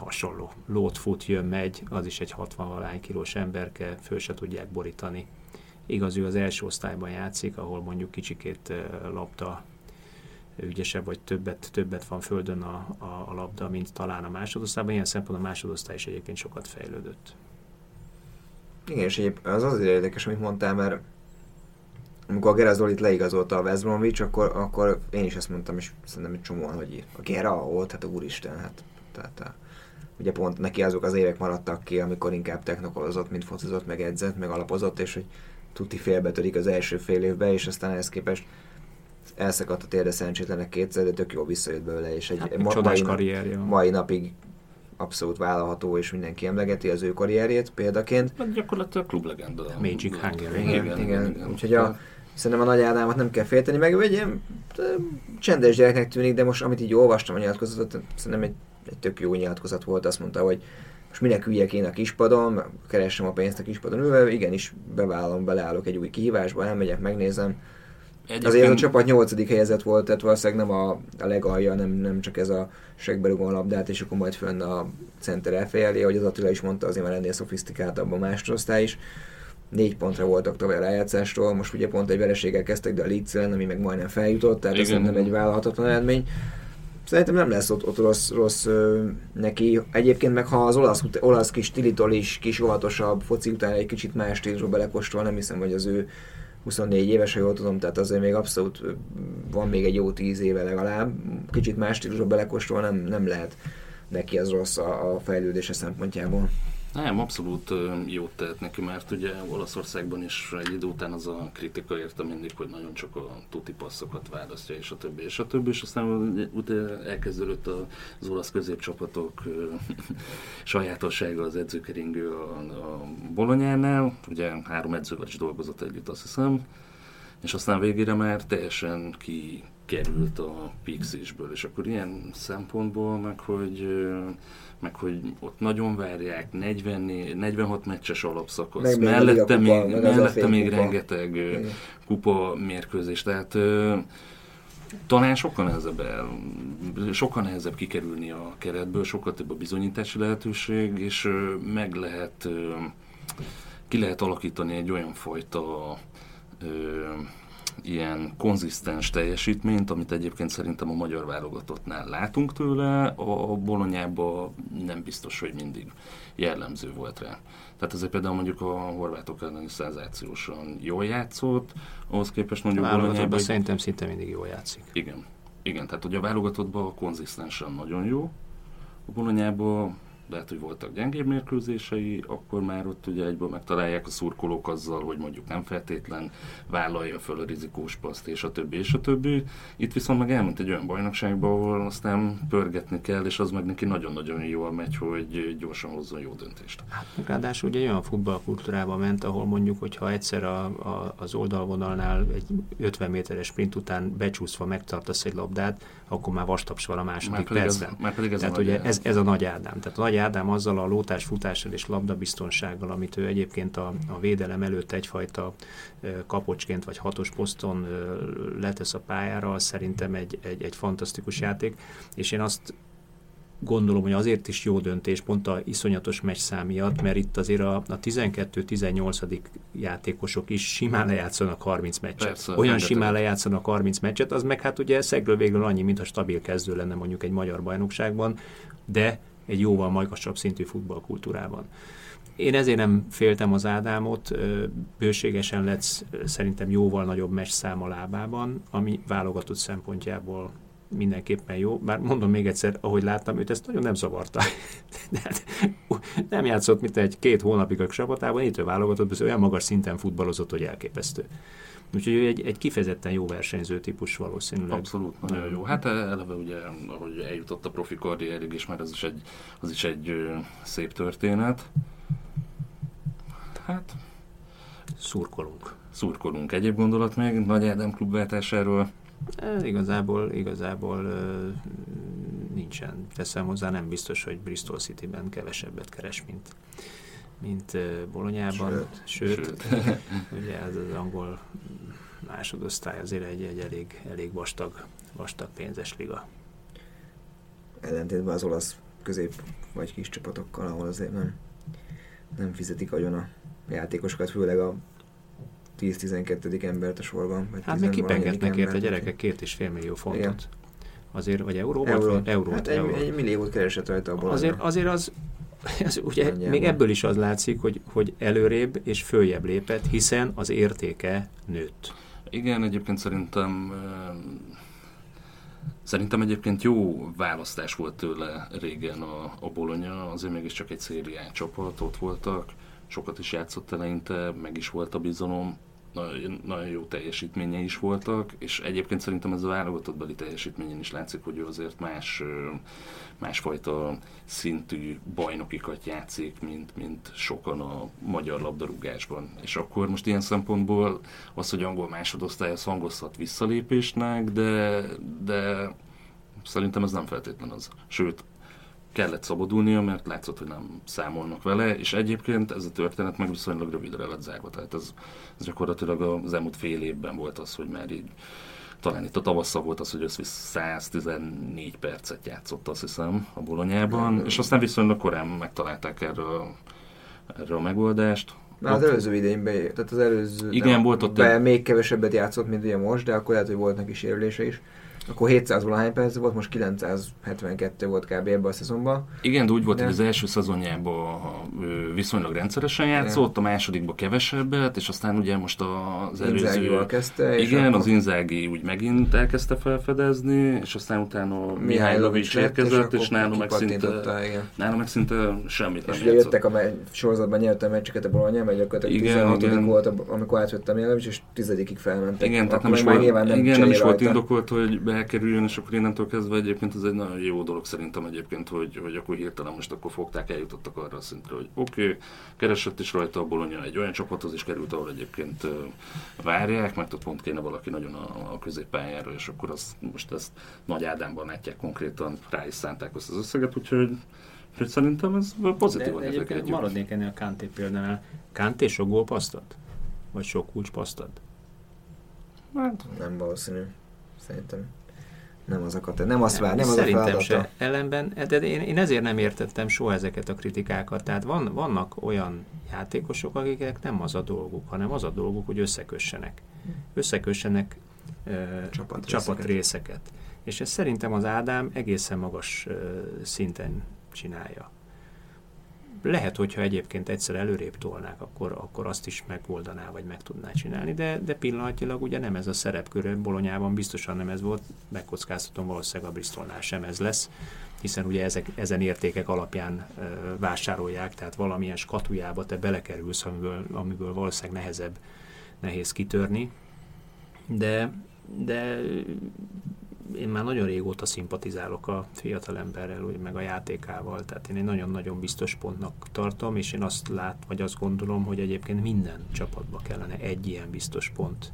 hasonló. Lót fut, jön, megy, az is egy 60 valány kilós emberke, föl se tudják borítani. Igaz, ő az első osztályban játszik, ahol mondjuk kicsikét labda ügyesebb, vagy többet, többet van földön a, a, a labda, mint talán a másodosztályban. Ilyen szempontból a másodosztály is egyébként sokat fejlődött. Igen, és egyébként az azért érdekes, amit mondtál, mert amikor a Gera Zolit leigazolta a West Bromwich, akkor, akkor én is ezt mondtam, és szerintem egy csomóan, hogy a Gera volt, hát a úristen, hát tehát a, ugye pont neki azok az évek maradtak ki, amikor inkább technokolozott, mint focizott, meg edzett, meg alapozott, és hogy tuti félbetörik az első fél évbe, és aztán ehhez képest elszakadt a térde szerencsétlenek kétszer, de tök jó visszajött belőle, és egy hát, ma, mai, karrierje. mai napig abszolút vállalható, és mindenki emlegeti az ő karrierjét példaként. Hát gyakorlatilag klublegenda. Magic Hungary. Igen, igen, igen, igen. Úgyhogy a, szerintem a nagy Ádámot nem kell félteni, meg ő egy ilyen csendes gyereknek tűnik, de most amit így olvastam a nyilatkozatot, szerintem egy egy tök jó nyilatkozat volt, azt mondta, hogy most minek üljek én a kispadon, keresem a pénzt a kispadon ülve, igenis bevállalom, beleállok egy új kihívásba, elmegyek, megnézem. Egyébként... Azért a csapat nyolcadik helyezett volt, tehát valószínűleg nem a, a legalja, nem, nem csak ez a segberugó labdát, és akkor majd fönn a center elfejelé, ahogy az Attila is mondta, azért már ennél szofisztikáltabb a másodosztály is. Négy pontra voltak tovább a rájátszástól, most ugye pont egy vereséggel kezdtek, de a Leeds ami meg majdnem feljutott, tehát ez nem egy vállalhatatlan eredmény. Szerintem nem lesz ott, ott rossz, rossz ö, neki. Egyébként meg ha az olasz, olasz kis tilitol is kis óvatosabb foci után egy kicsit más stílusba belekostol, nem hiszem, hogy az ő 24 éves, ha jól tudom, tehát azért még abszolút van még egy jó 10 éve legalább. Kicsit más stílusba belekostol, nem, nem lehet neki az rossz a, a fejlődése szempontjából. Nem, abszolút jót tehet neki, mert ugye Olaszországban is egy idő után az a kritika érte mindig, hogy nagyon csak a tuti passzokat választja, és a többi, és a többi, és aztán utána elkezdődött az olasz középcsapatok sajátossága az edzőkeringő a, a Bolonyánál, ugye három edzővel is dolgozott együtt, azt hiszem, és aztán végére már teljesen ki került a Pixisből, és akkor ilyen szempontból meg, hogy meg hogy ott nagyon várják, 40, 46 meccses alapszakasz, meg mellette még, kupa, még, mellette még kupa. rengeteg Igen. kupa mérkőzés, tehát talán sokkal nehezebb, sokkal nehezebb kikerülni a keretből, sokkal több a bizonyítási lehetőség, és meg lehet, ki lehet alakítani egy olyan fajta ilyen konzisztens teljesítményt, amit egyébként szerintem a magyar válogatottnál látunk tőle, a bolonyában nem biztos, hogy mindig jellemző volt rá. Tehát ezért például mondjuk a horvátok elleni szenzációsan jól játszott, ahhoz képest mondjuk bolonyában... szerintem szinte mindig jól játszik. Igen. Igen, tehát ugye a válogatottban konzisztensen nagyon jó, a bolonyában lehet, hogy voltak gyengébb mérkőzései, akkor már ott ugye egyből megtalálják a szurkolók azzal, hogy mondjuk nem feltétlen vállalja föl a rizikós paszt, és a többi, és a többi. Itt viszont meg elment egy olyan bajnokságba, ahol aztán pörgetni kell, és az meg neki nagyon-nagyon jól megy, hogy gyorsan hozzon jó döntést. Hát ráadásul ugye olyan futballkultúrába ment, ahol mondjuk, hogyha egyszer a, a, az oldalvonalnál egy 50 méteres sprint után becsúszva megtartasz egy labdát, akkor már vastaps van a második már percben. Ez, már pedig ez Tehát ugye ez, ez a nagy Ádám. Tehát a nagy Ádám azzal a lótás futással és labdabiztonsággal, amit ő egyébként a, a védelem előtt egyfajta kapocsként vagy hatos poszton letesz a pályára, az szerintem egy, egy, egy fantasztikus játék, és én azt gondolom, hogy azért is jó döntés, pont a iszonyatos meccs szám miatt, mert itt azért a, a 12-18. játékosok is simán lejátszanak 30 meccset. Persze, Olyan rengeteg. simán lejátszanak 30 meccset, az meg hát ugye szegről végül annyi, mint a stabil kezdő lenne mondjuk egy magyar bajnokságban, de egy jóval magasabb szintű futballkultúrában. Én ezért nem féltem az Ádámot, bőségesen lett szerintem jóval nagyobb meccs szám a lábában, ami válogatott szempontjából mindenképpen jó, bár mondom még egyszer, ahogy láttam őt, ezt nagyon nem zavarta. De hát, nem játszott, mint egy két hónapig a csapatában, itt ő válogatott, olyan magas szinten futballozott, hogy elképesztő. Úgyhogy ő egy, egy kifejezetten jó versenyző típus valószínűleg. Abszolút, nagyon jó. Hát eleve ugye, ahogy eljutott a profi karrierig is, mert ez is egy, az is egy szép történet. Hát... Szurkolunk. Szurkolunk. Egyéb gondolat még Nagy Ádám klubváltásáról? Igazából, igazából nincsen. Teszem hozzá, nem biztos, hogy Bristol City-ben kevesebbet keres, mint, mint Bolonyában. Sőt, sőt, sőt. ugye ez az angol másodosztály azért egy, egy elég, elég vastag, vastag pénzes liga. Ellentétben az olasz közép vagy kis csapatokkal, ahol azért nem, nem fizetik agyon a játékosokat, főleg a 10-12. embert a sorban. Vagy hát még kipengetnek érte gyerekek két és fél millió fontot. Igen. Azért, vagy eurót? Euró. Vagy eurót, hát egy, eurót. egy milliót keresett rajta abból. Azért, azért az, az ugye Nagyjából. még ebből is az látszik, hogy, hogy előrébb és följebb lépett, hiszen az értéke nőtt. Igen, egyébként szerintem Szerintem egyébként jó választás volt tőle régen a, a Bolonya, azért mégiscsak egy szérián csapat, ott voltak, sokat is játszott eleinte, meg is volt a bizalom, nagyon, nagyon jó teljesítménye is voltak, és egyébként szerintem ez a válogatottbeli teljesítményen is látszik, hogy ő azért más, másfajta szintű bajnokikat játszik, mint, mint sokan a magyar labdarúgásban. És akkor most ilyen szempontból az, hogy angol másodosztály, az hangozhat visszalépésnek, de, de szerintem ez nem feltétlen az. Sőt, kellett szabadulnia, mert látszott, hogy nem számolnak vele, és egyébként ez a történet meg viszonylag rövidre lett zárva. Tehát ez, ez gyakorlatilag az elmúlt fél évben volt az, hogy már így talán itt a tavasszal volt az, hogy összvisz 114 percet játszott, azt hiszem, a bolonyában, és aztán viszonylag korán megtalálták erről, erről a megoldást. Na, az előző idényben, tehát az előző Igen, volt ott be, még kevesebbet játszott, mint ugye most, de akkor lehet, hogy volt neki sérülése is. Akkor 700 valahány perc volt, most 972 volt kb. ebben a szezonban. Igen, de úgy volt, de... hogy az első szezonjában viszonylag rendszeresen játszott, a másodikban kevesebbet, és aztán ugye most az előző... kezdte. Igen, akkor... az Inzági úgy megint elkezdte felfedezni, és aztán utána Mihály Lovics érkezett, és, és nálam meg szinte, nálam meg szinte semmit nem És ugye jöttek a me- sorozatban nyerte a meccseket a mert gyakorlatilag 16 igen. volt, amikor átvettem Mihály és tizedikig felmentek. Igen, tehát nem is, volt, igen, nem is volt indokolt, hogy bekerüljön, és akkor innentől kezdve egyébként ez egy nagyon jó dolog szerintem egyébként, hogy, hogy akkor hirtelen most akkor fogták, eljutottak arra a szintre, hogy oké, okay, keresett is rajta a Bologna egy olyan csapathoz is került, ahol egyébként várják, meg ott pont kéne valaki nagyon a, a középpályára, és akkor azt, most ezt Nagy Ádámban látják konkrétan, rá is szánták azt az összeget, úgyhogy Úgyhogy szerintem ez pozitív. De egyébként maradnék ennél a Kanté példánál. Kanté sok gólpasztat? Vagy sok kulcspasztat? Hát nem valószínű. Szerintem nem az a nem azt vár, nem az Szerintem a se. Ellenben, de én, én ezért nem értettem soha ezeket a kritikákat. Tehát van, vannak olyan játékosok, akiknek nem az a dolguk, hanem az a dolguk, hogy összekössenek. Összekössenek uh, csapatrészeket. csapatrészeket. És ez szerintem az Ádám egészen magas szinten csinálja. Lehet, hogyha egyébként egyszer előrébb tolnák, akkor, akkor azt is megoldaná, vagy meg tudná csinálni, de, de pillanatilag ugye nem ez a szerepkör, Bolonyában biztosan nem ez volt, megkockáztatom valószínűleg a Bristolnál sem ez lesz, hiszen ugye ezek, ezen értékek alapján ö, vásárolják, tehát valamilyen skatujába te belekerülsz, amiből, amiből valószínűleg nehezebb, nehéz kitörni, de, de én már nagyon régóta szimpatizálok a fiatalemberrel, úgy, meg a játékával, tehát én egy nagyon-nagyon biztos pontnak tartom, és én azt lát, vagy azt gondolom, hogy egyébként minden csapatba kellene egy ilyen biztos pont,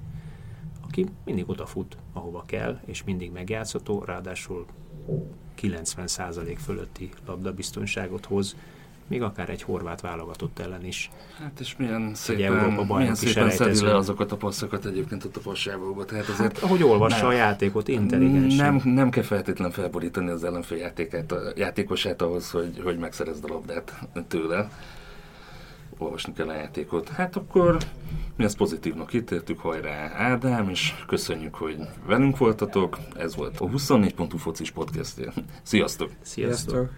aki mindig odafut, ahova kell, és mindig megjátszható, ráadásul 90% fölötti labdabiztonságot hoz, még akár egy horvát válogatott ellen is. Hát és milyen szépen, milyen szépen szedi le azokat a passzokat egyébként ott a passávóba. Tehát hát, azért, hát, ahogy olvassa nem, a játékot, intelligensen. Nem, nem kell feltétlenül felborítani az ellenfél játékát, a játékosát ahhoz, hogy, hogy megszerezd a labdát tőle. Olvasni kell a játékot. Hát akkor mi ezt pozitívnak ítéltük, hajrá Ádám, és köszönjük, hogy velünk voltatok. Ez volt a 24.hu focis podcastja. Sziasztok! Sziasztok! Sziasztok.